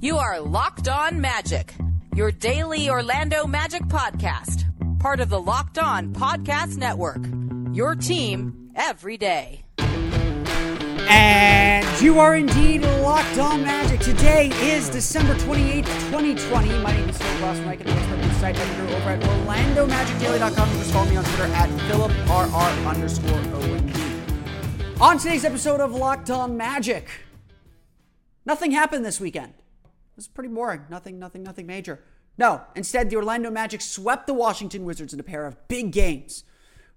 You are Locked On Magic, your daily Orlando Magic podcast, part of the Locked On Podcast Network. Your team every day. And you are indeed locked on magic. Today is December 28th, 2020. My name is Phil and I can from the editor over at OrlandoMagicDaily.com. You can just follow me on Twitter at PhilipRR underscore. On today's episode of Locked On Magic, nothing happened this weekend. Was pretty boring. Nothing, nothing, nothing major. No, instead, the Orlando Magic swept the Washington Wizards in a pair of big games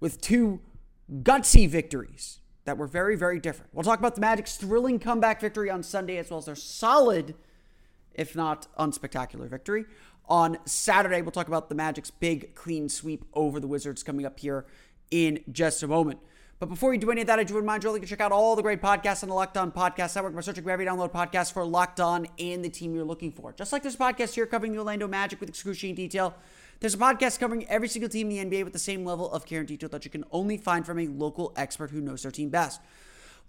with two gutsy victories that were very, very different. We'll talk about the Magic's thrilling comeback victory on Sunday, as well as their solid, if not unspectacular, victory. On Saturday, we'll talk about the Magic's big clean sweep over the Wizards coming up here in just a moment. But before you do any of that, I do remind you all you can check out all the great podcasts on the Locked On Podcast Network by searching wherever you download podcasts for Locked On and the team you're looking for. Just like this podcast here covering the Orlando Magic with excruciating detail, there's a podcast covering every single team in the NBA with the same level of care and detail that you can only find from a local expert who knows their team best.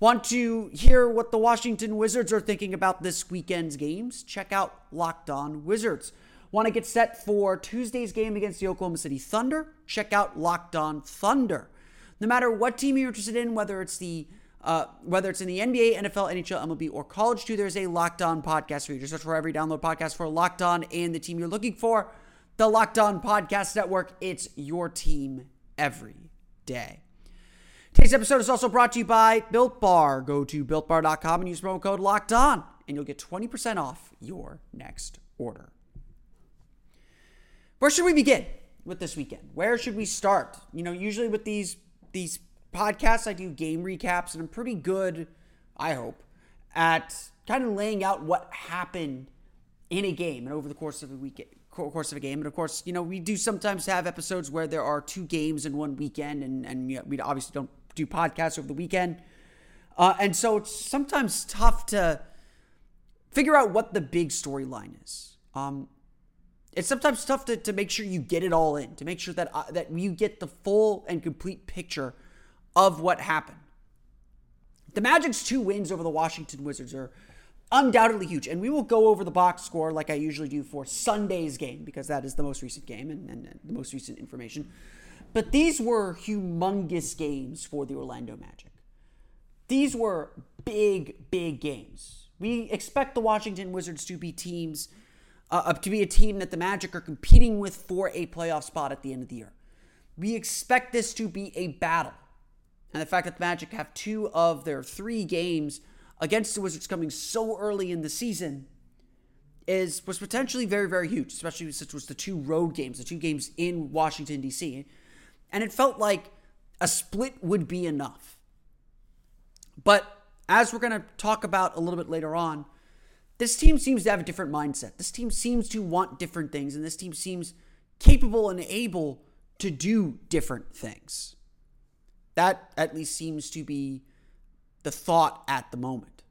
Want to hear what the Washington Wizards are thinking about this weekend's games? Check out Locked On Wizards. Want to get set for Tuesday's game against the Oklahoma City Thunder? Check out Locked On Thunder. No matter what team you're interested in, whether it's the uh, whether it's in the NBA, NFL, NHL, MLB, or college too, there's a Locked On podcast for you. Just search for every download podcast for Locked On and the team you're looking for the Locked On Podcast Network. It's your team every day. Today's episode is also brought to you by Built Bar. Go to builtbar.com and use promo code Locked On, and you'll get 20% off your next order. Where should we begin with this weekend? Where should we start? You know, usually with these these podcasts, I do game recaps, and I'm pretty good, I hope, at kind of laying out what happened in a game and over the course of a weekend course of a game. And of course, you know, we do sometimes have episodes where there are two games in one weekend, and, and you know, we obviously don't do podcasts over the weekend. Uh, and so it's sometimes tough to figure out what the big storyline is. Um, it's sometimes tough to, to make sure you get it all in, to make sure that uh, that you get the full and complete picture of what happened. The Magic's two wins over the Washington Wizards are undoubtedly huge. And we will go over the box score like I usually do for Sunday's game because that is the most recent game and, and, the most recent information. But these were humongous games for the Orlando Magic. These were big, big games. We expect the Washington Wizards to be teams, uh, to be a team that the Magic are competing with for a playoff spot at the end of the year. We expect this to be a battle. And the fact that the Magic have two of their three games against the Wizards coming so early in the season is was potentially very very huge, especially since it was the two road games, the two games in Washington D.C. And it felt like a split would be enough. But as we're going to talk about a little bit later on, this team seems to have a different mindset. This team seems to want different things, and this team seems capable and able to do different things. That at least seems to be the thought at the moment.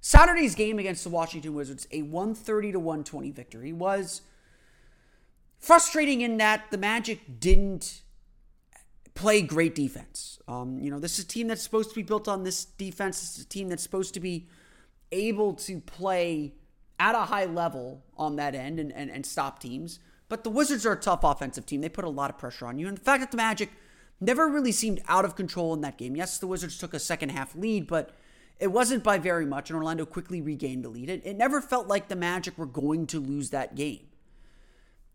Saturday's game against the Washington Wizards, a 130 to 120 victory, was frustrating in that the Magic didn't play great defense. Um, you know, this is a team that's supposed to be built on this defense. This is a team that's supposed to be able to play at a high level on that end and, and, and stop teams. But the Wizards are a tough offensive team. They put a lot of pressure on you. And the fact that the Magic never really seemed out of control in that game. Yes, the Wizards took a second half lead, but it wasn't by very much, and Orlando quickly regained the lead. It, it never felt like the Magic were going to lose that game.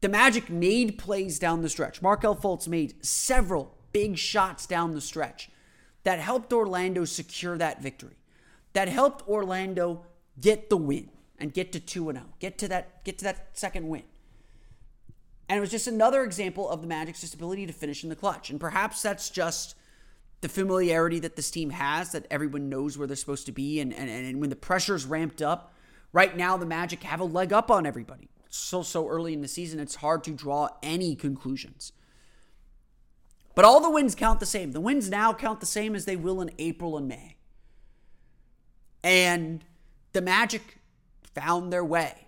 The Magic made plays down the stretch. Markelle Fultz made several big shots down the stretch that helped Orlando secure that victory. That helped Orlando get the win and get to 2 0. Get to that get to that second win. And it was just another example of the Magic's ability to finish in the clutch. And perhaps that's just the familiarity that this team has, that everyone knows where they're supposed to be. And, and, and when the pressure's ramped up, Right now, the Magic have a leg up on everybody. It's still so early in the season, it's hard to draw any conclusions. But all the wins count the same. The wins now count the same as they will in April and May. And the Magic found their way.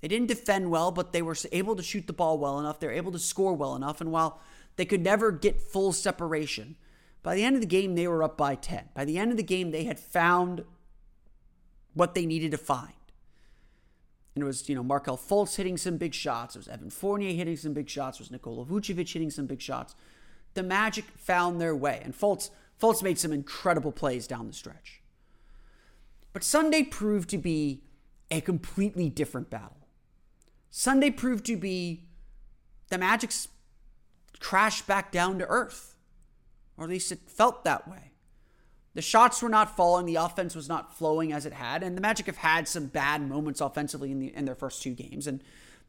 They didn't defend well, but they were able to shoot the ball well enough. They were able to score well enough. And while they could never get full separation, by the end of the game, they were up by 10. By the end of the game, they had found what they needed to find. And it was, you know, Markelle Fultz hitting some big shots. It was Evan Fournier hitting some big shots. It was Nikola Vucevic hitting some big shots. The Magic found their way. And Fultz, Fultz made some incredible plays down the stretch. But Sunday proved to be a completely different battle. Sunday proved to be the Magic's crash back down to earth, or at least it felt that way. The shots were not falling, the offense was not flowing as it had, and the Magic have had some bad moments offensively in, the, in their first two games, and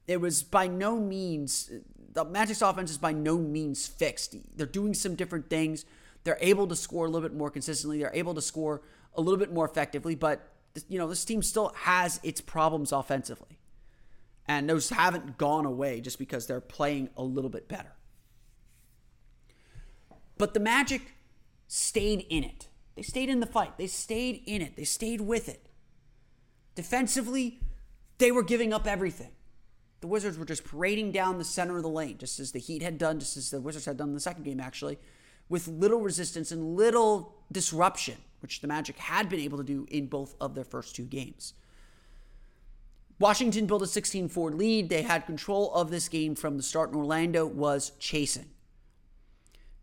it was by no means the Magic's offense is by no means fixed. They're doing some different things. They're able to score a little bit more consistently. They're able to score a little bit more effectively, but you know this team still has its problems offensively, and those haven't gone away just because they're playing a little bit better. But the Magic stayed in it. They stayed in the fight. They stayed in it. They stayed with it. Defensively, they were giving up everything. The Wizards were just parading down the center of the lane, just as the Heat had done, just as the Wizards had done in the second game, actually, with little resistance and little disruption, which the Magic had been able to do in both of their first two games. Washington built a 16 4 lead. They had control of this game from the start, and Orlando was chasing.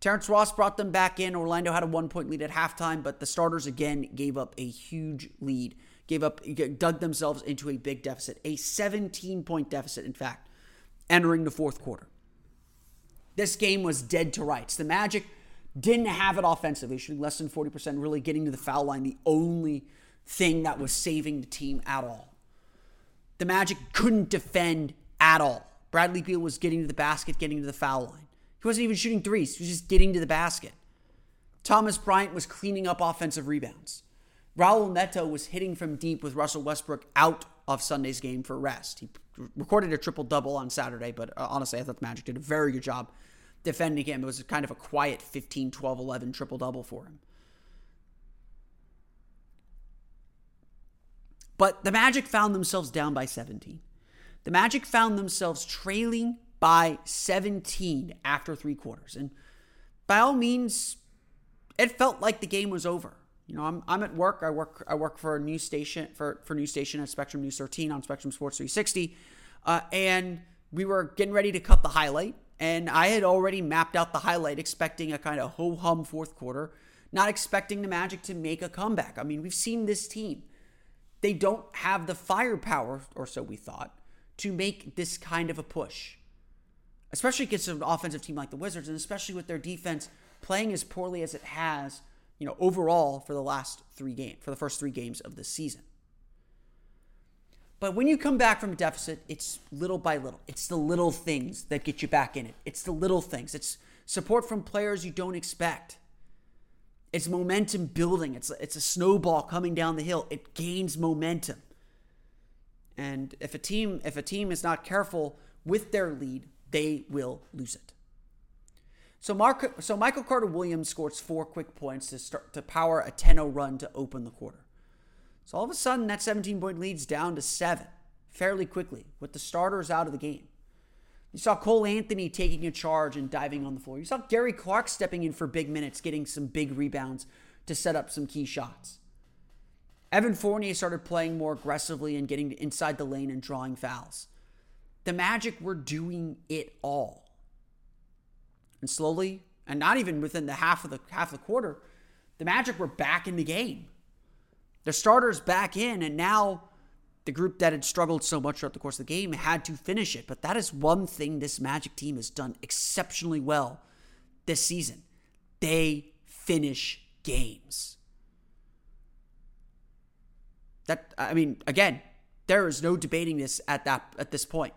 Terrence Ross brought them back in. Orlando had a one point lead at halftime, but the starters again gave up a huge lead, gave up, dug themselves into a big deficit, a 17 point deficit, in fact, entering the fourth quarter. This game was dead to rights. The Magic didn't have it offensively, shooting less than 40%, really getting to the foul line, the only thing that was saving the team at all. The Magic couldn't defend at all. Bradley Beal was getting to the basket, getting to the foul line. He wasn't even shooting threes, he was just getting to the basket. Thomas Bryant was cleaning up offensive rebounds. Raul Neto was hitting from deep with Russell Westbrook out of Sunday's game for rest. He recorded a triple double on Saturday, but uh, honestly, I thought the Magic did a very good job defending him. It was kind of a quiet 15, 12, 11 triple double for him. But the Magic found themselves down by 17. The Magic found themselves trailing by 17 after three quarters. And by all means, it felt like the game was over. You know, I'm, I'm at work. I work I work for a news station for for news station at Spectrum News 13 on Spectrum Sports 360, uh, and we were getting ready to cut the highlight. And I had already mapped out the highlight, expecting a kind of ho hum fourth quarter, not expecting the Magic to make a comeback. I mean, we've seen this team; they don't have the firepower, or so we thought, to make this kind of a push especially against an offensive team like the Wizards, and especially with their defense playing as poorly as it has, you know, overall for the last three games, for the first three games of the season. But when you come back from a deficit, it's little by little. It's the little things that get you back in it. It's the little things. It's support from players you don't expect. It's momentum building. It's it's a snowball coming down the hill. It gains momentum. And if a team if a team is not careful with their lead, they will lose it. So Mark, so Michael Carter Williams scores four quick points to start to power a 10-0 run to open the quarter. So all of a sudden that 17 point lead's down to seven fairly quickly with the starters out of the game. You saw Cole Anthony taking a charge and diving on the floor. You saw Gary Clark stepping in for big minutes, getting some big rebounds to set up some key shots. Evan Fournier started playing more aggressively and getting inside the lane and drawing fouls. The Magic were doing it all. And slowly, and not even within the half of the half of the quarter, the Magic were back in the game. The starters back in, and now the group that had struggled so much throughout the course of the game had to finish it. But that is one thing this Magic team has done exceptionally well this season. They finish games. That I mean, again, there is no debating this at that at this point.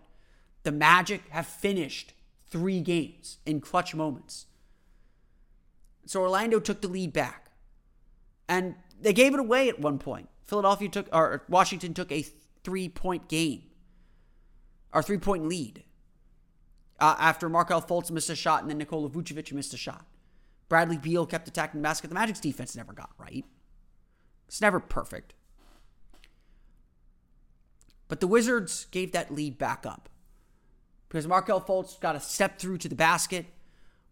The Magic have finished three games in clutch moments. So Orlando took the lead back. And they gave it away at one point. Philadelphia took, or Washington took a three point game or three point lead uh, after Markelle Fultz missed a shot and then Nikola Vucevic missed a shot. Bradley Beal kept attacking the basket. The Magic's defense never got right. It's never perfect. But the Wizards gave that lead back up because Markelle Fultz got a step through to the basket.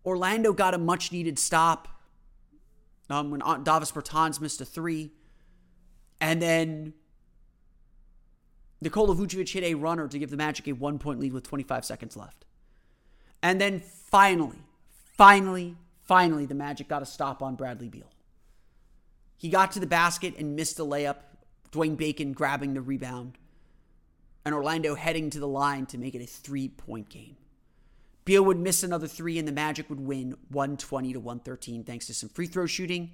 Orlando got a much needed stop um, when Davis Bertans missed a three. And then Nikola Vucevic hit a runner to give the Magic a one point lead with 25 seconds left. And then finally, finally, finally, the Magic got a stop on Bradley Beal. He got to the basket and missed a layup. Dwayne Bacon grabbing the rebound. And Orlando heading to the line to make it a three point game. Beal would miss another three, and the Magic would win 120 to 113 thanks to some free throw shooting,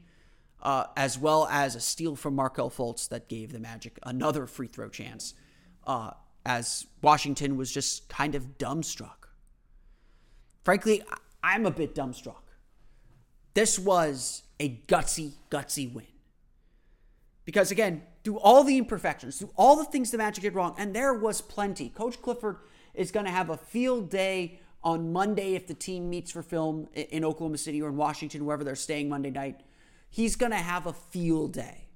uh, as well as a steal from Markelle Fultz that gave the Magic another free throw chance, uh, as Washington was just kind of dumbstruck. Frankly, I'm a bit dumbstruck. This was a gutsy, gutsy win. Because again, through all the imperfections, through all the things the Magic did wrong, and there was plenty. Coach Clifford is going to have a field day on Monday if the team meets for film in Oklahoma City or in Washington, wherever they're staying Monday night. He's going to have a field day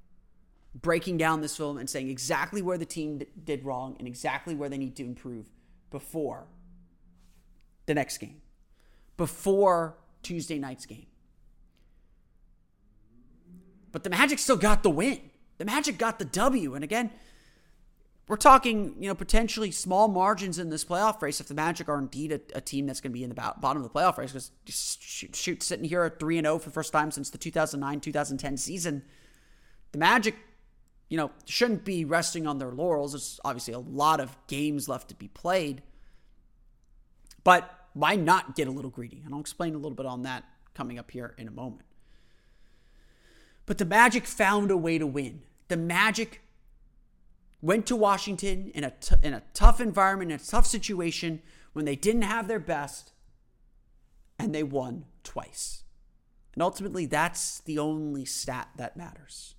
breaking down this film and saying exactly where the team did wrong and exactly where they need to improve before the next game, before Tuesday night's game. But the Magic still got the win. The Magic got the W. And again, we're talking, you know, potentially small margins in this playoff race if the Magic are indeed a, a team that's going to be in the bottom of the playoff race. Because shoot, shoot, sitting here at three and zero oh for the first time since the 2009-2010 season, the Magic, you know, shouldn't be resting on their laurels. There's obviously a lot of games left to be played, but why not get a little greedy? And I'll explain a little bit on that coming up here in a moment. But the Magic found a way to win. The Magic went to Washington in a, t- in a tough environment, in a tough situation, when they didn't have their best, and they won twice. And ultimately, that's the only stat that matters.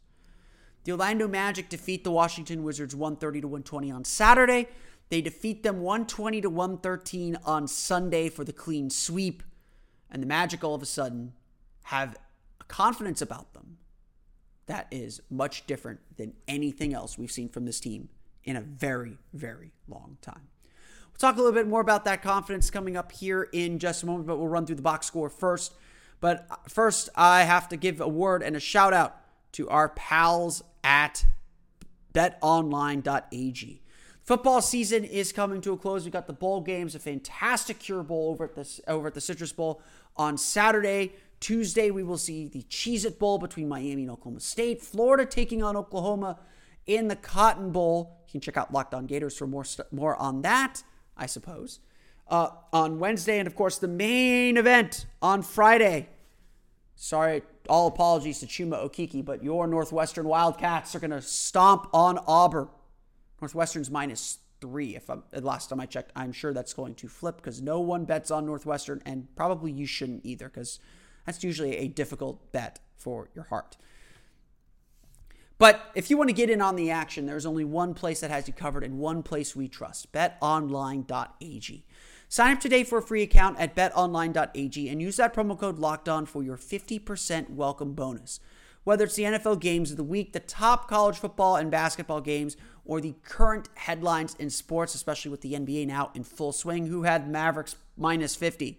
The Orlando Magic defeat the Washington Wizards 130 to 120 on Saturday. They defeat them 120 to 113 on Sunday for the clean sweep. And the Magic all of a sudden have confidence about them that is much different than anything else we've seen from this team in a very, very long time. We'll talk a little bit more about that confidence coming up here in just a moment, but we'll run through the box score first. But first, I have to give a word and a shout out to our pals at betonline.ag. Football season is coming to a close. We got the bowl games, a fantastic Cure Bowl over at the over at the Citrus Bowl on Saturday. Tuesday, we will see the Cheez It Bowl between Miami and Oklahoma State. Florida taking on Oklahoma in the Cotton Bowl. You can check out Locked On Gators for more, st- more on that, I suppose. Uh, on Wednesday, and of course, the main event on Friday. Sorry, all apologies to Chuma Okeke, but your Northwestern Wildcats are going to stomp on Auburn. Northwestern's minus three. If I'm, last time I checked, I'm sure that's going to flip because no one bets on Northwestern, and probably you shouldn't either because that's usually a difficult bet for your heart. But if you want to get in on the action, there's only one place that has you covered and one place we trust betonline.ag. Sign up today for a free account at betonline.ag and use that promo code locked on for your 50% welcome bonus. Whether it's the NFL games of the week, the top college football and basketball games, or the current headlines in sports, especially with the NBA now in full swing, who had Mavericks minus 50?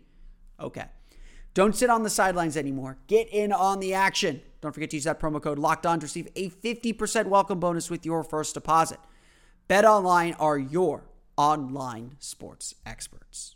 Okay. Don't sit on the sidelines anymore. Get in on the action. Don't forget to use that promo code locked on to receive a 50% welcome bonus with your first deposit. Bet online are your online sports experts.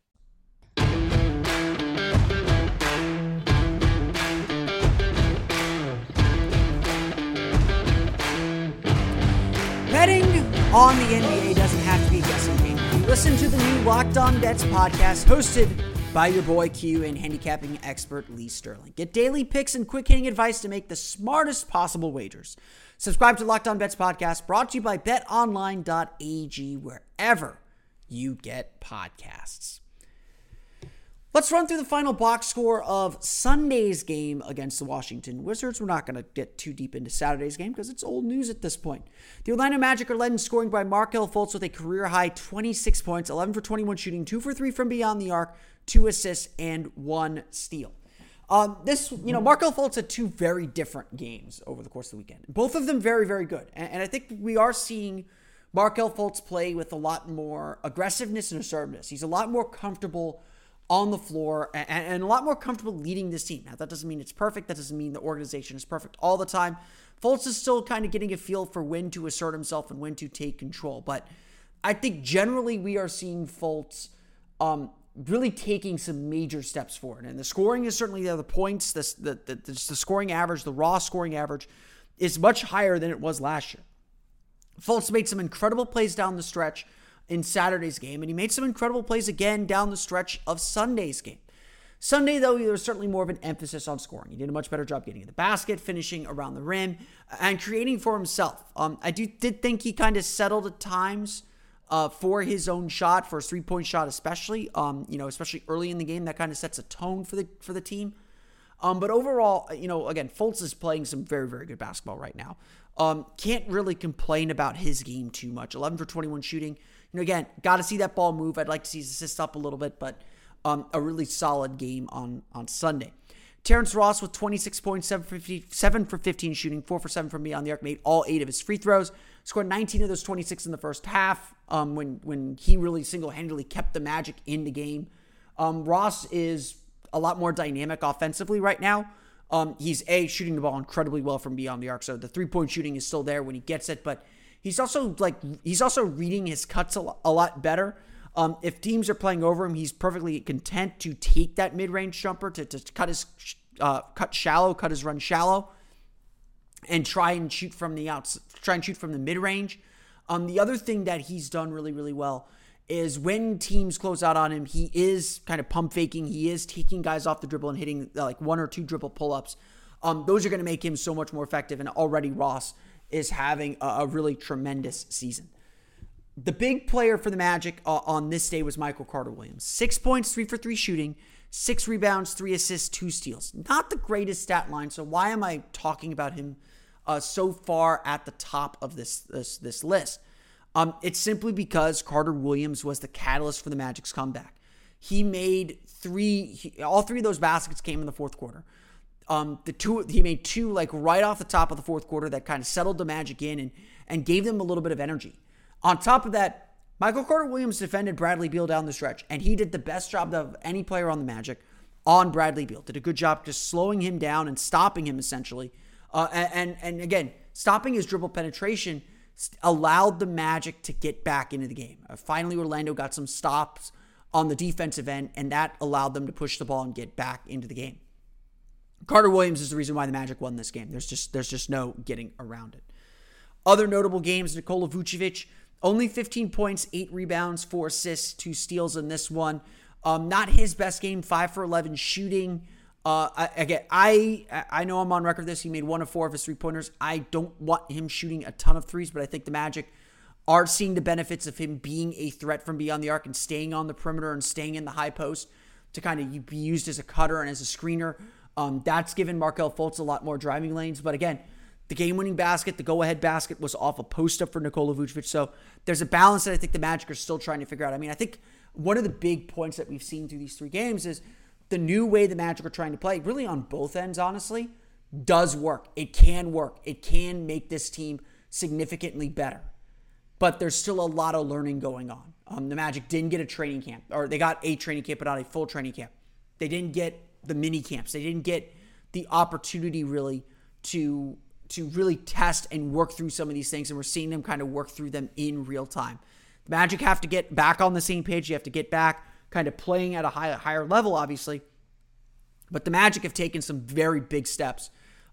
Heading on the NBA doesn't have to be a guessing game. Listen to the new Locked On Bets podcast hosted by your boy Q and handicapping expert Lee Sterling. Get daily picks and quick hitting advice to make the smartest possible wagers. Subscribe to Locked On Bets podcast brought to you by betonline.ag wherever you get podcasts. Let's run through the final box score of Sunday's game against the Washington Wizards. We're not going to get too deep into Saturday's game because it's old news at this point. The Orlando Magic are led in scoring by Markelle Fultz with a career high 26 points, 11 for 21 shooting, 2 for 3 from beyond the arc, 2 assists, and 1 steal. Um, this, you know, Markelle Fultz had two very different games over the course of the weekend. Both of them very, very good. And, and I think we are seeing Markelle Fultz play with a lot more aggressiveness and assertiveness. He's a lot more comfortable on the floor and, and, a lot more comfortable leading this team. Now, that doesn't mean it's perfect. That doesn't mean the organization is perfect all the time. Fultz is still kind of getting a feel for when to assert himself and when to take control. But I think generally we are seeing Fultz um, really taking some major steps forward. And the scoring is certainly. The points, the, the, the, the scoring average, the raw scoring average is much higher than it was last year. Fultz made some incredible plays down the stretch in Saturday's game, and he made some incredible plays again down the stretch of Sunday's game. Sunday, though, there was certainly more of an emphasis on scoring. He did a much better job getting in the basket, finishing around the rim, and creating for himself. Um, I do did think he kind of settled at times uh, for his own shot, for his three point shot, especially. Um, you know, especially early in the game, that kind of sets a tone for the for the team. Um, but overall, you know, again, Fultz is playing some very, very good basketball right now. Um, can't really complain about his game too much. 11 for 21 shooting, know, again, got to see that ball move. I'd like to see his assist up a little bit, but um, a really solid game on on Sunday. Terrence Ross with 26 points, 7 for, 50, 7 for 15 shooting, 4 for 7 from beyond the arc, made all eight of his free throws. Scored 19 of those 26 in the first half um, when, when he really single handedly kept the Magic in the game. Um, Ross is a lot more dynamic offensively right now. Um, he's A, shooting the ball incredibly well from beyond the arc, so the three point shooting is still there when he gets it, but He's also like he's also reading his cuts a, lot better. Um, if teams are playing over him, he's perfectly content to take that mid-range jumper to, to cut his uh, cut shallow, cut his run shallow, and try and shoot from the outs, try and shoot from the mid-range. Um, the other thing that he's done really, really well is when teams close out on him, he is kind of pump faking. He is taking guys off the dribble and hitting uh, like one or two dribble pull-ups. Um, those are going to make him so much more effective. And already Ross is having a, a really tremendous season. The big player for the Magic uh, on this day was Michael Carter Williams. Six points, three for three shooting, six rebounds, three assists, two steals. Not the greatest stat line. So why am I talking about him uh, so far at the top of this this, this list? Um, it's simply because Carter Williams was the catalyst for the Magic's comeback. He made three, he, all three of those baskets came in the fourth quarter. Um, the two he made two like right off the top of the fourth quarter that kind of settled the Magic in and and gave them a little bit of energy. On top of that, Michael Carter Williams defended Bradley Beal down the stretch, and he did the best job of any player on the Magic on Bradley Beal. Did a good job just slowing him down and stopping him essentially. Uh, and, and again, stopping his dribble penetration allowed the Magic to get back into the game. Uh, finally, Orlando got some stops on the defensive end, and that allowed them to push the ball and get back into the game. Carter Williams is the reason why the Magic won this game. There's just there's just no getting around it. Other notable games: Nikola Vucevic, only 15 points, eight rebounds, four assists, two steals in this one. Um, not his best game, five for 11 shooting. Uh, I, again, I I know I'm on record this. He made one of four of his three pointers. I don't want him shooting a ton of threes, but I think the Magic are seeing the benefits of him being a threat from beyond the arc and staying on the perimeter and staying in the high post to kind of be used as a cutter and as a screener. Um, that's given Markelle Fultz a lot more driving lanes. But again, the game winning basket, the go ahead basket was off a post up for Nikola Vucevic. So there's a balance that I think the Magic are still trying to figure out. I mean, I think one of the big points that we've seen through these three games is the new way the Magic are trying to play, really on both ends, honestly, does work. It can work. It can make this team significantly better. But there's still a lot of learning going on. Um, the Magic didn't get a training camp, or they got a training camp, but not a full training camp. They didn't get the mini camps. They didn't get the opportunity really to to really test and work through some of these things, and we're seeing them kind of work through them in real time. The Magic have to get back on the same page. You have to get back kind of playing at a high, higher level, obviously. But the Magic have taken some very big steps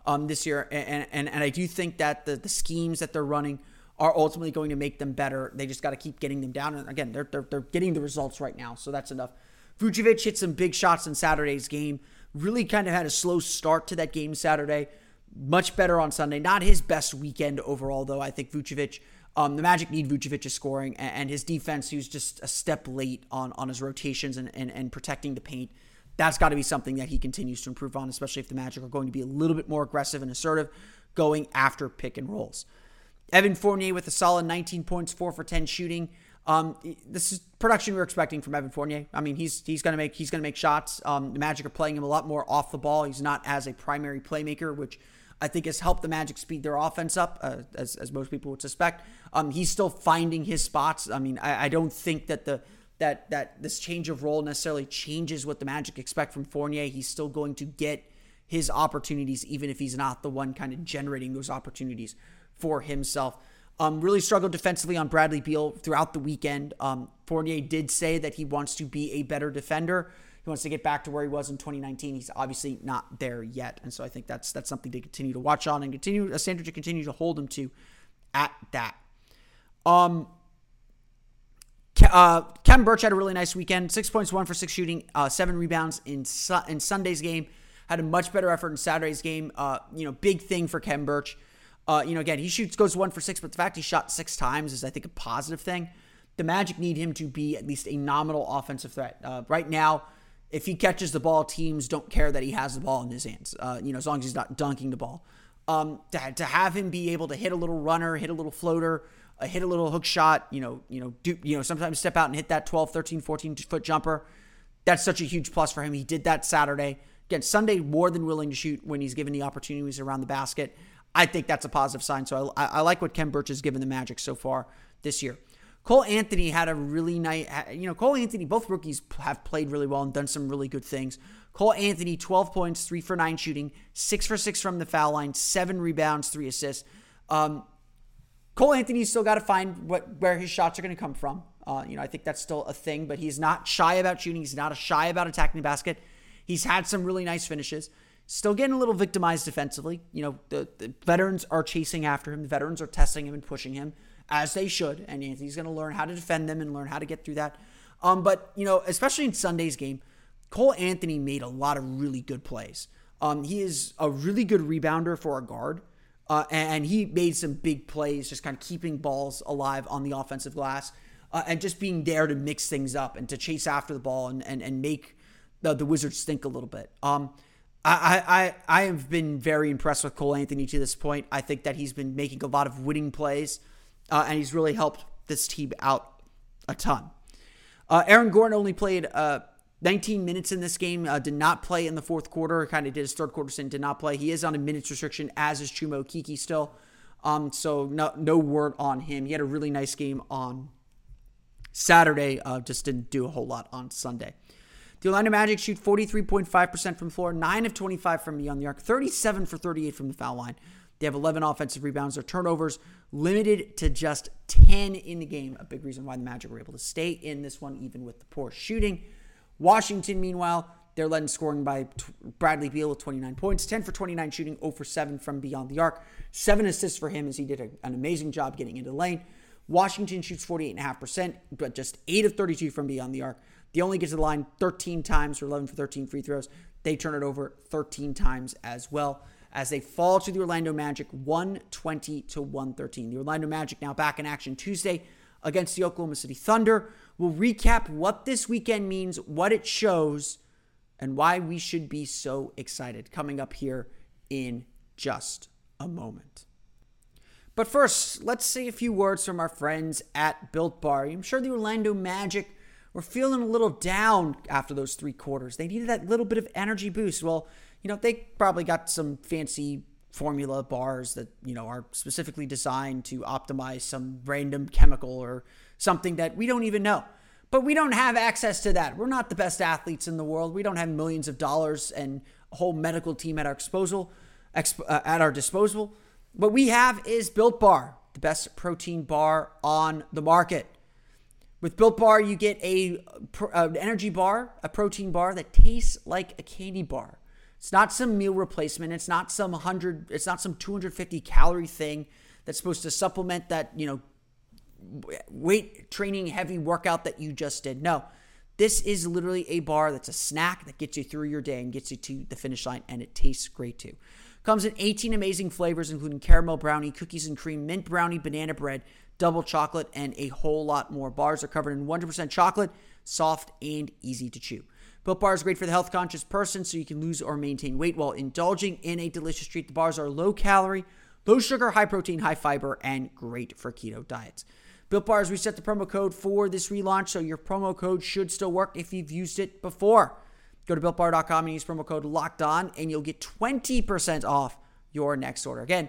um, this year, and, and and I do think that the the schemes that they're running are ultimately going to make them better. They just got to keep getting them down. And again, they're, they're, they're getting the results right now, so that's enough. Vucevic hit some big shots in Saturday's game. Really kind of had a slow start to that game Saturday. Much better on Sunday. Not his best weekend overall, though. I think Vucevic, um, the Magic need Vucevic's scoring and, and his defense, who's just a step late on, on his rotations and, and, and protecting the paint. That's got to be something that he continues to improve on, especially if the Magic are going to be a little bit more aggressive and assertive going after pick and rolls. Evan Fournier with a solid 19 points, 4 for 10 shooting. Um, this is production we are expecting from Evan Fournier. I mean, he's he's gonna make he's gonna make shots. Um, the Magic are playing him a lot more off the ball. He's not as a primary playmaker, which I think has helped the Magic speed their offense up, uh, as, as most people would suspect. Um, he's still finding his spots. I mean, I, I don't think that the that that this change of role necessarily changes what the Magic expect from Fournier. He's still going to get his opportunities, even if he's not the one kind of generating those opportunities for himself. Um, really struggled defensively on Bradley Beal throughout the weekend. Um, Fournier did say that he wants to be a better defender. He wants to get back to where he was in 2019. He's obviously not there yet, and so I think that's that's something to continue to watch on and continue a standard to continue to hold him to at that. Um, uh, Khem Birch had a really nice weekend. Six points, one for six shooting, uh, seven rebounds in su- in Sunday's game. Had a much better effort in Saturday's game. Uh, you know, big thing for Khem Birch. Uh, you know, again, he shoots, goes one for six, but the fact he shot six times is, I think, a positive thing. The Magic need him to be at least a nominal offensive threat. Uh, right now, if he catches the ball, teams don't care that he has the ball in his hands. Uh, you know, as long as he's not dunking the ball. Um, to, to have him be able to hit a little runner, hit a little floater, uh, hit a little hook shot, you know, you know, do you know, sometimes step out and hit that 12, 13, 14 foot jumper. That's such a huge plus for him. He did that Saturday. Again, Sunday more than willing to shoot when he's given the opportunities around the basket. I think that's a positive sign. So I, I like what Khem Birch has given the Magic so far this year. Cole Anthony had a really nice, you know, Cole Anthony, both rookies have played really well and done some really good things. Cole Anthony, 12 points, three for nine shooting, six for six from the foul line, seven rebounds, three assists. Um, Cole Anthony's still got to find what where his shots are going to come from. Uh, you know, I think that's still a thing, but he's not shy about shooting. He's not shy about attacking the basket. He's had some really nice finishes. Still getting a little victimized defensively. You know, the, the veterans are chasing after him. The veterans are testing him and pushing him as they should. And Anthony's going to learn how to defend them and learn how to get through that. Um, but, you know, especially in Sunday's game, Cole Anthony made a lot of really good plays. Um, he is a really good rebounder for a guard. Uh, and he made some big plays, just kind of keeping balls alive on the offensive glass uh, and just being there to mix things up and to chase after the ball and, and, and make the, the Wizards stink a little bit. Um, I, I, I have been very impressed with Cole Anthony to this point. I think that he's been making a lot of winning plays, uh, and he's really helped this team out a ton. Uh, Aaron Gordon only played uh, 19 minutes in this game, uh, did not play in the fourth quarter, kind of did his third quarter stint, did not play. He is on a minutes restriction, as is Chuma Okeke still. Um, so no, no word on him. He had a really nice game on Saturday, uh, just didn't do a whole lot on Sunday. The Orlando Magic shoot 43.5% from floor, 9 of 25 from beyond the arc, 37 for 38 from the foul line. They have 11 offensive rebounds. Their turnovers limited to just 10 in the game. A big reason why the Magic were able to stay in this one, even with the poor shooting. Washington, meanwhile, they're led in scoring by Bradley Beal with 29 points, 10 for 29 shooting, 0 for 7 from beyond the arc. Seven assists for him as he did a, an amazing job getting into the lane. Washington shoots 48.5%, but just 8 of 32 from beyond the arc. They only get to the line 13 times for 11 for 13 free throws. They turn it over 13 times as well as they fall to the Orlando Magic 120 to 113. The Orlando Magic now back in action Tuesday against the Oklahoma City Thunder. We'll recap what this weekend means, what it shows, and why we should be so excited coming up here in just a moment. But first, let's say a few words from our friends at Built Bar. I'm sure the Orlando Magic were feeling a little down after those three quarters. They needed that little bit of energy boost. Well, you know, they probably got some fancy formula bars that, you know, are specifically designed to optimize some random chemical or something that we don't even know. But we don't have access to that. We're not the best athletes in the world. We don't have millions of dollars and a whole medical team at our disposal. Exp- uh, at our disposal. What we have is Built Bar, the best protein bar on the market. With Built Bar, you get a uh, an energy bar, a protein bar that tastes like a candy bar. It's not some meal replacement. It's not some 100 it's not some 250 calorie thing that's supposed to supplement that, you know, weight training heavy workout that you just did. No. This is literally a bar that's a snack that gets you through your day and gets you to the finish line, and it tastes great too. Comes in 18 amazing flavors, including caramel brownie, cookies and cream, mint brownie, banana bread, double chocolate, and a whole lot more. Bars are covered in 100% chocolate, soft and easy to chew. Built Bar is great for the health conscious person, so you can lose or maintain weight while indulging in a delicious treat. The bars are low calorie, low sugar, high protein, high fiber, and great for keto diets. Built Bar has reset the promo code for this relaunch, so your promo code should still work if you've used it before. Go to builtbar.com and use promo code locked on, and you'll get 20% off your next order. Again,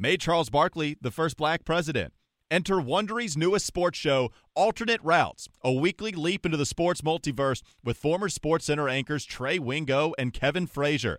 made Charles Barkley the first black president? Enter Wondery's newest sports show, Alternate Routes, a weekly leap into the sports multiverse with former SportsCenter anchors Trey Wingo and Kevin Frazier.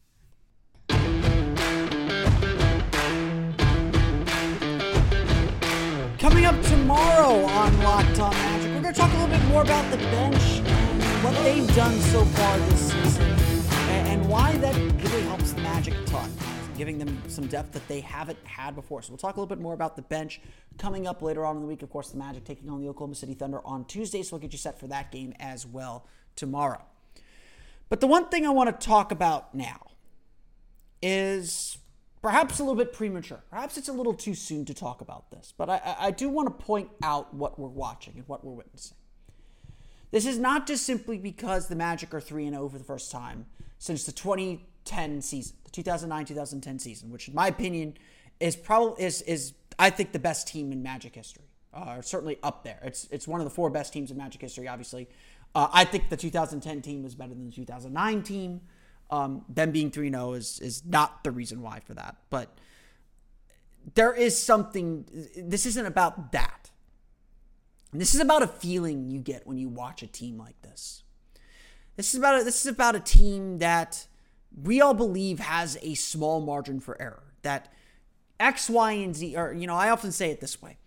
Coming up tomorrow on Locked On Magic, we're going to talk a little bit more about the bench and what they've done so far this season and, why that really helps the Magic a ton, giving them some depth that they haven't had before. So we'll talk a little bit more about the bench coming up later on in the week. Of course, the Magic taking on the Oklahoma City Thunder on Tuesday, so we'll get you set for that game as well tomorrow. But the one thing I want to talk about now is perhaps a little bit premature. Perhaps it's a little too soon to talk about this, but I, I do want to point out what we're watching and what we're witnessing. This is not just simply because the Magic are 3 0 for the first time since the 2010 season, the 2009 2010 season, which, in my opinion, is probably is, is I think the best team in Magic history. Uh, certainly up there. It's it's one of the four best teams in Magic history. Obviously, uh, I think the 2010 team was better than the 2009 team. Um, them being 3 0 is, is not the reason why for that. But there is something, this isn't about that. This is about a feeling you get when you watch a team like this. This is about a, this is about a team that we all believe has a small margin for error. That X, Y, and Z, or you know, I often say it this way: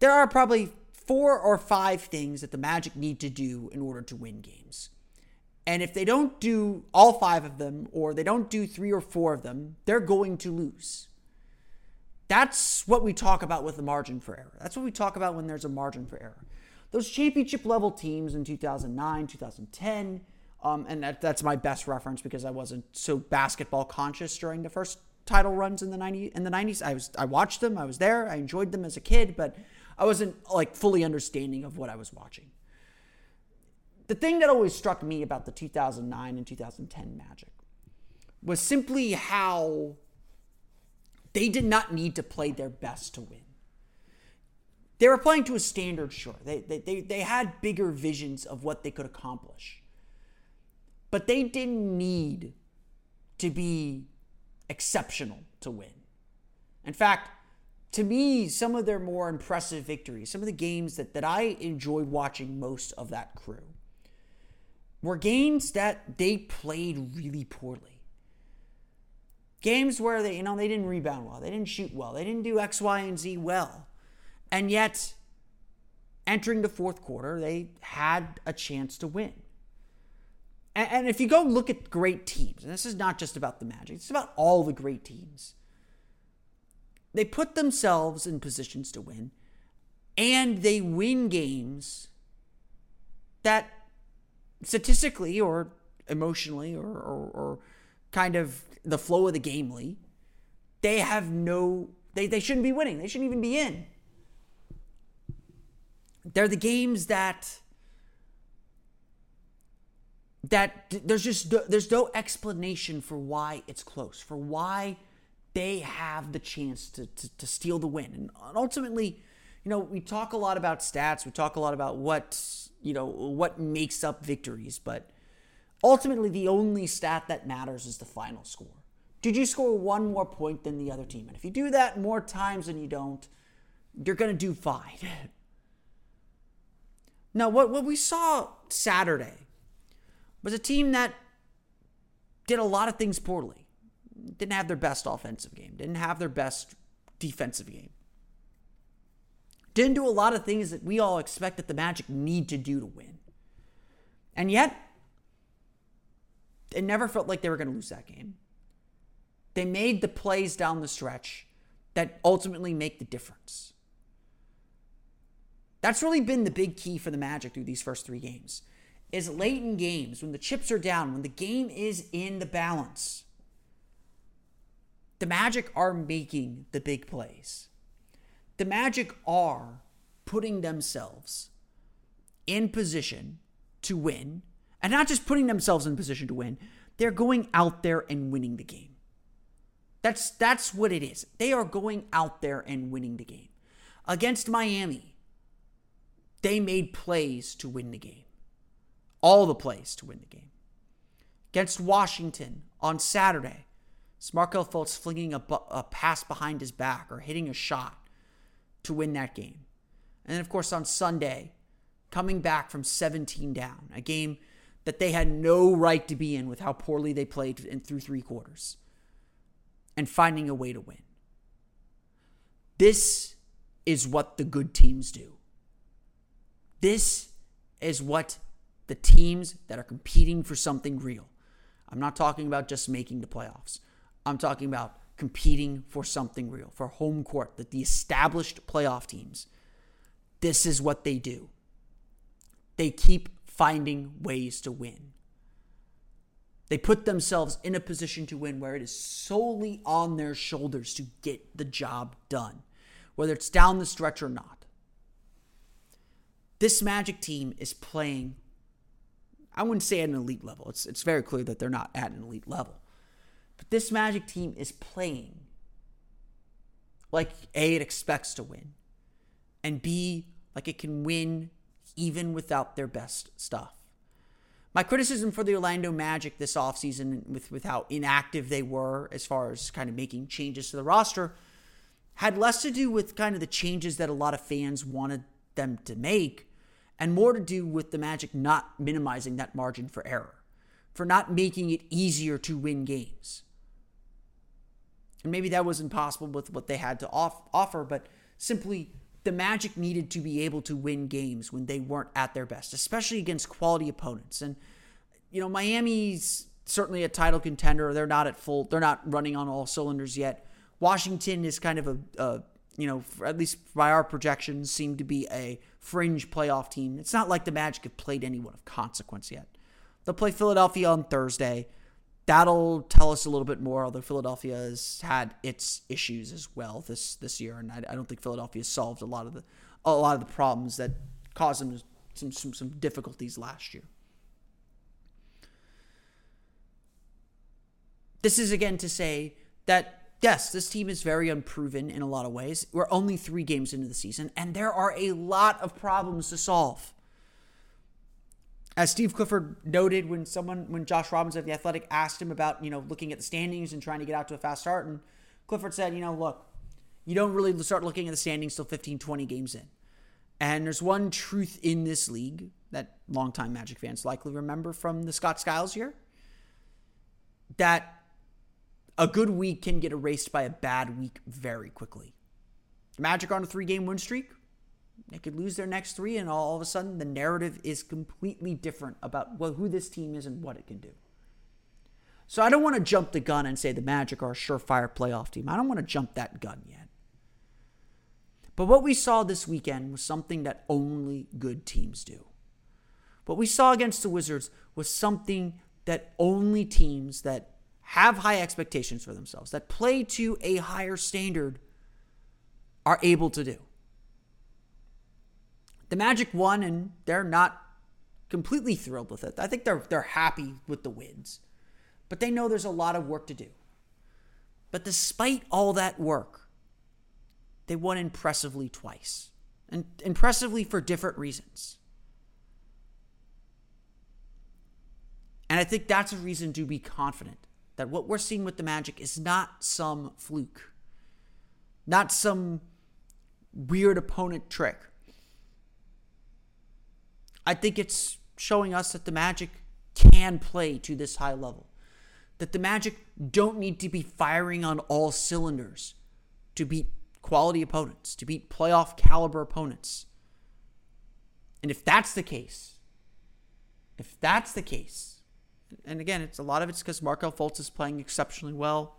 there are probably four or five things that the Magic need to do in order to win games. And if they don't do all five of them, or they don't do three or four of them, they're going to lose. That's what we talk about with the margin for error. That's what we talk about when there's a margin for error. Those championship level teams in 2009, 2010, um, and that, that's my best reference because I wasn't so basketball conscious during the first title runs in the 90 in the 90s. I was I watched them, I was there, I enjoyed them as a kid, but I wasn't like fully understanding of what I was watching. The thing that always struck me about the 2009 and 2010 Magic was simply how they did not need to play their best to win. They were playing to a standard, sure. They, they, they, they had bigger visions of what they could accomplish. But they didn't need to be exceptional to win. In fact, to me, some of their more impressive victories, some of the games that, that I enjoyed watching most of that crew, were games that they played really poorly. Games where they, you know, they didn't rebound well, they didn't shoot well, they didn't do X, Y, and Z well. And yet, entering the fourth quarter, they had a chance to win. And, and if you go look at great teams, and this is not just about the Magic, it's about all the great teams. They put themselves in positions to win, and they win games that statistically or emotionally or, or, or kind of the flow of the gamely, they have no, they, they shouldn't be winning. They shouldn't even be in. They're the games that that there's just there's no explanation for why it's close, for why they have the chance to, to, to steal the win. And ultimately, you know, we talk a lot about stats, we talk a lot about what, you know, what makes up victories, but ultimately the only stat that matters is the final score. Did you score one more point than the other team? And if you do that more times than you don't, you're going to do fine. now, what, what we saw Saturday was a team that did a lot of things poorly. Didn't have their best offensive game, didn't have their best defensive game. Didn't do a lot of things that we all expect that the Magic need to do to win. And yet, it never felt like they were going to lose that game. They made the plays down the stretch that ultimately make the difference. That's really been the big key for the Magic through these first three games. Is late in games, when the chips are down, when the game is in the balance, the Magic are making the big plays. The Magic are putting themselves in position to win, and not just putting themselves in position to win, they're going out there and winning the game. That's that's what it is. They are going out there and winning the game. Against Miami, they made plays to win the game. All the plays to win the game. Against Washington on Saturday, Markelle Fultz flinging a, a pass behind his back or hitting a shot to win that game. And then, of course, on Sunday, coming back from 17 down, a game that they had no right to be in with how poorly they played in, through three quarters, and finding a way to win. This is what the good teams do. This is what the teams that are competing for something real. I'm not talking about just making the playoffs. I'm talking about competing for something real, for home court, that the established playoff teams, this is what they do. They keep finding ways to win. They put themselves in a position to win where it is solely on their shoulders to get the job done, whether it's down the stretch or not. This Magic team is playing, I wouldn't say at an elite level. It's, it's very clear that they're not at an elite level. But this Magic team is playing like A, it expects to win, and B, like it can win even without their best stuff. My criticism for the Orlando Magic this offseason, with, with how inactive they were as far as kind of making changes to the roster, had less to do with kind of the changes that a lot of fans wanted them to make and more to do with the Magic not minimizing that margin for error, for not making it easier to win games. And maybe that was impossible with what they had to off- offer, but simply the Magic needed to be able to win games when they weren't at their best, especially against quality opponents. And, you know, Miami's certainly a title contender. They're not at full, they're not running on all cylinders yet. Washington is kind of a, a you know, at least by our projections, seem to be a fringe playoff team. It's not like the Magic have played anyone of consequence yet. They'll play Philadelphia on Thursday that'll tell us a little bit more. Although Philadelphia has had its issues as well this this year, and I, I don't think Philadelphia solved a lot of the a lot of the problems that caused them some some, some difficulties last year. This is again to say that yes, this team is very unproven in a lot of ways. We're only three games into the season, and there are a lot of problems to solve as Steve Clifford noted when someone when Josh Robbins of the Athletic asked him about you know looking at the standings and trying to get out to a fast start, and Clifford said, you know, look, you don't really start looking at the standings till 15, 20 games in. And there's one truth in this league that longtime Magic fans likely remember from the Scott Skiles year that a good week can get erased by a bad week very quickly. Magic on a three game win streak. They could lose their next three, and all of a sudden, the narrative is completely different about well, who this team is and what it can do. So I don't want to jump the gun and say the Magic are a surefire playoff team. I don't want to jump that gun yet. But what we saw this weekend was something that only good teams do. What we saw against the Wizards was something that only teams that have high expectations for themselves, that play to a higher standard, are able to do. The Magic won, and they're not completely thrilled with it. I think they're they're happy with the wins. But they know there's a lot of work to do. But despite all that work, they won impressively twice. And impressively for different reasons. And I think that's a reason to be confident that what we're seeing with the Magic is not some fluke, not some weird opponent trick. I think it's showing us that the Magic can play to this high level. That the Magic don't need to be firing on all cylinders to beat quality opponents, to beat playoff caliber opponents. And if that's the case, if that's the case, and again, it's a lot of it's because Markelle Fultz is playing exceptionally well.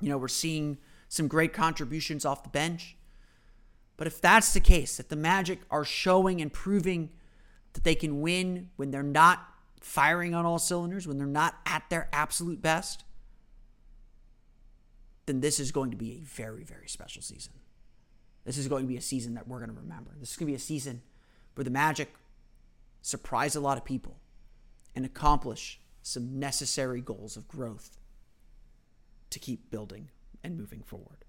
You know, we're seeing some great contributions off the bench. But if that's the case, that the Magic are showing and proving that they can win when they're not firing on all cylinders, when they're not at their absolute best, then this is going to be a very, very special season. This is going to be a season that we're going to remember. This is going to be a season where the Magic surprise a lot of people and accomplish some necessary goals of growth to keep building and moving forward.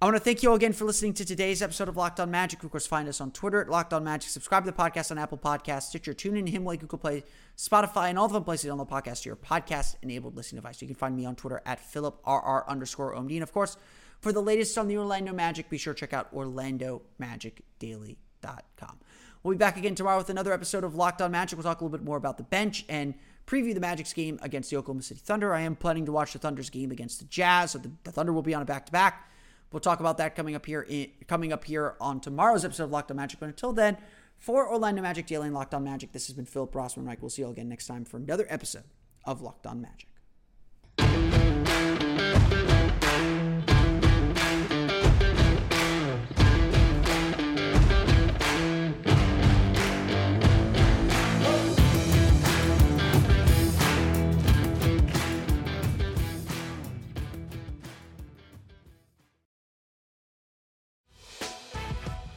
I want to thank you all again for listening to today's episode of Locked On Magic. Of course, find us on Twitter at Locked On Magic. Subscribe to the podcast on Apple Podcasts, Stitcher, TuneIn, Himalaya, Google Play, Spotify, and all the fun places on the podcast to your podcast-enabled listening device. You can find me on Twitter at PhilipRR underscore OMD. And of course, for the latest on the Orlando Magic, be sure to check out OrlandoMagicDaily.com. We'll be back again tomorrow with another episode of Locked On Magic. We'll talk a little bit more about the bench and preview the Magic's game against the Oklahoma City Thunder. I am planning to watch the Thunder's game against the Jazz, so the, the Thunder will be on a back-to-back. We'll talk about that coming up here in, coming up here on tomorrow's episode of Locked On Magic. But until then, for Orlando Magic Daily and Locked On Magic, this has been Philip Rossman-Reich. We'll see you all again next time for another episode of Locked On Magic.